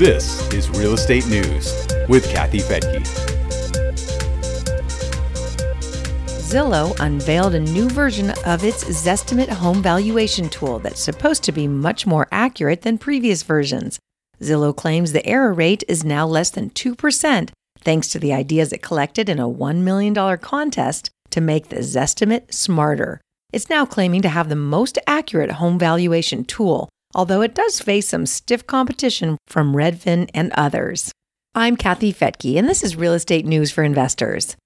This is Real Estate News with Kathy Fettke. Zillow unveiled a new version of its Zestimate home valuation tool that's supposed to be much more accurate than previous versions. Zillow claims the error rate is now less than 2%, thanks to the ideas it collected in a $1 million contest to make the Zestimate smarter. It's now claiming to have the most accurate home valuation tool, although it does face some stiff competition from Redfin and others. I'm Kathy Fettke, and this is Real Estate News for Investors.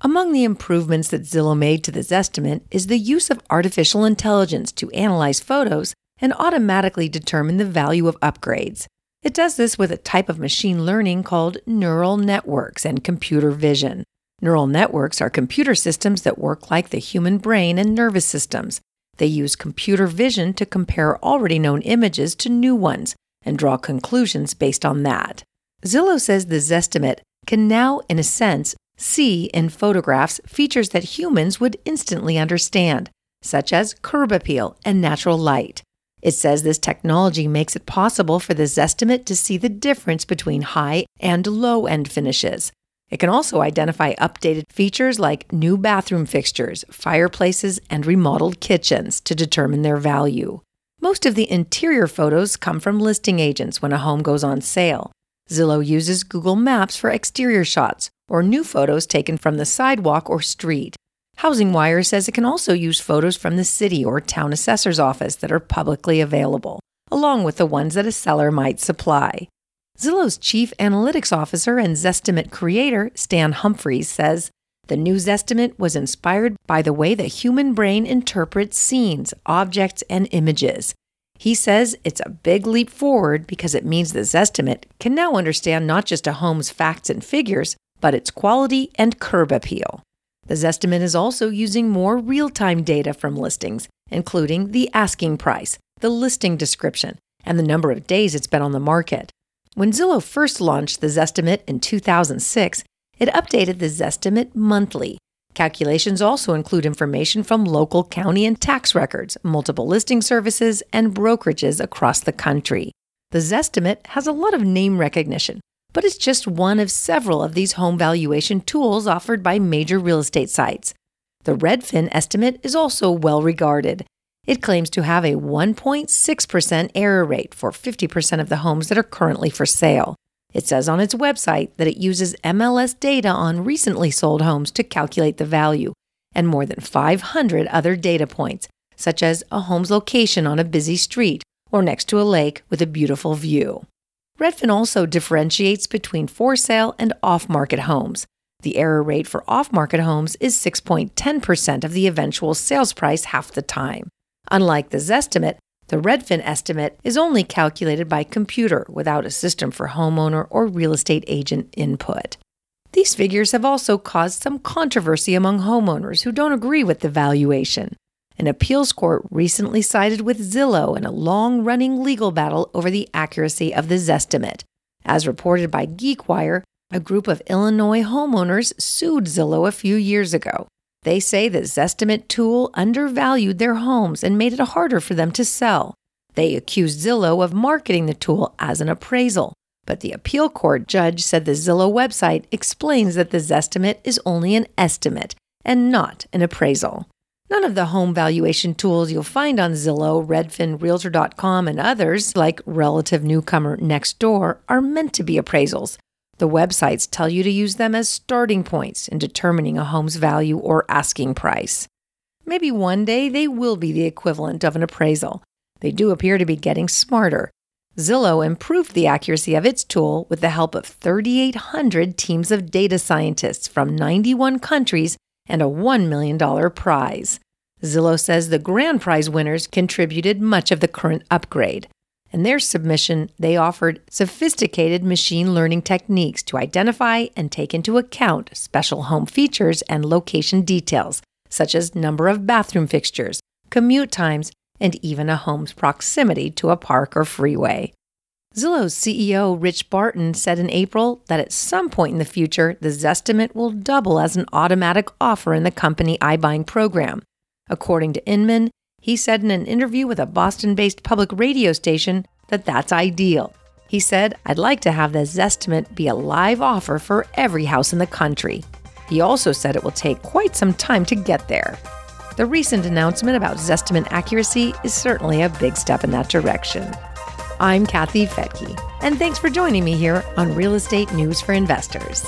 Among the improvements that Zillow made to the Zestimate is the use of artificial intelligence to analyze photos and automatically determine the value of upgrades. It does this with a type of machine learning called neural networks and computer vision. Neural networks are computer systems that work like the human brain and nervous systems. They use computer vision to compare already known images to new ones and draw conclusions based on that. Zillow says the Zestimate can now, in a sense, see in photographs features that humans would instantly understand, such as curb appeal and natural light. It says this technology makes it possible for the Zestimate to see the difference between high and low end finishes. It can also identify updated features like new bathroom fixtures, fireplaces, and remodeled kitchens to determine their value. Most of the interior photos come from listing agents when a home goes on sale. Zillow uses Google Maps for exterior shots or new photos taken from the sidewalk or street. Housing Wire says it can also use photos from the city or town assessor's office that are publicly available, along with the ones that a seller might supply. Zillow's chief analytics officer and Zestimate creator, Stan Humphries, says the new Zestimate was inspired by the way the human brain interprets scenes, objects, and images. He says it's a big leap forward because it means the Zestimate can now understand not just a home's facts and figures, but its quality and curb appeal. The Zestimate is also using more real time data from listings, including the asking price, the listing description, and the number of days it's been on the market. When Zillow first launched the Zestimate in 2006, it updated the Zestimate monthly. Calculations also include information from local county and tax records, multiple listing services, and brokerages across the country. The Zestimate has a lot of name recognition, but it's just one of several of these home valuation tools offered by major real estate sites. The Redfin estimate is also well regarded. It claims to have a 1.6% error rate for 50% of the homes that are currently for sale. It says on its website that it uses MLS data on recently sold homes to calculate the value, and more than 500 other data points, such as a home's location on a busy street or next to a lake with a beautiful view. Redfin also differentiates between for sale and off market homes. The error rate for off market homes is 6.10% of the eventual sales price half the time. Unlike the Zestimate, the Redfin estimate is only calculated by computer without a system for homeowner or real estate agent input. These figures have also caused some controversy among homeowners who don't agree with the valuation. An appeals court recently sided with Zillow in a long running legal battle over the accuracy of the Zestimate. As reported by GeekWire, a group of Illinois homeowners sued Zillow a few years ago. They say the Zestimate tool undervalued their homes and made it harder for them to sell. They accused Zillow of marketing the tool as an appraisal, but the appeal court judge said the Zillow website explains that the Zestimate is only an estimate and not an appraisal. None of the home valuation tools you'll find on Zillow, Redfin, Realtor.com, and others, like Relative Newcomer Nextdoor, are meant to be appraisals. The websites tell you to use them as starting points in determining a home's value or asking price. Maybe one day they will be the equivalent of an appraisal. They do appear to be getting smarter. Zillow improved the accuracy of its tool with the help of 3,800 teams of data scientists from 91 countries and a $1 million prize. Zillow says the grand prize winners contributed much of the current upgrade. In their submission, they offered sophisticated machine learning techniques to identify and take into account special home features and location details, such as number of bathroom fixtures, commute times, and even a home's proximity to a park or freeway. Zillow's CEO Rich Barton said in April that at some point in the future, the Zestimate will double as an automatic offer in the company iBuying program. According to Inman, he said in an interview with a Boston based public radio station that that's ideal. He said, I'd like to have the Zestimate be a live offer for every house in the country. He also said it will take quite some time to get there. The recent announcement about Zestimate accuracy is certainly a big step in that direction. I'm Kathy Fettke, and thanks for joining me here on Real Estate News for Investors.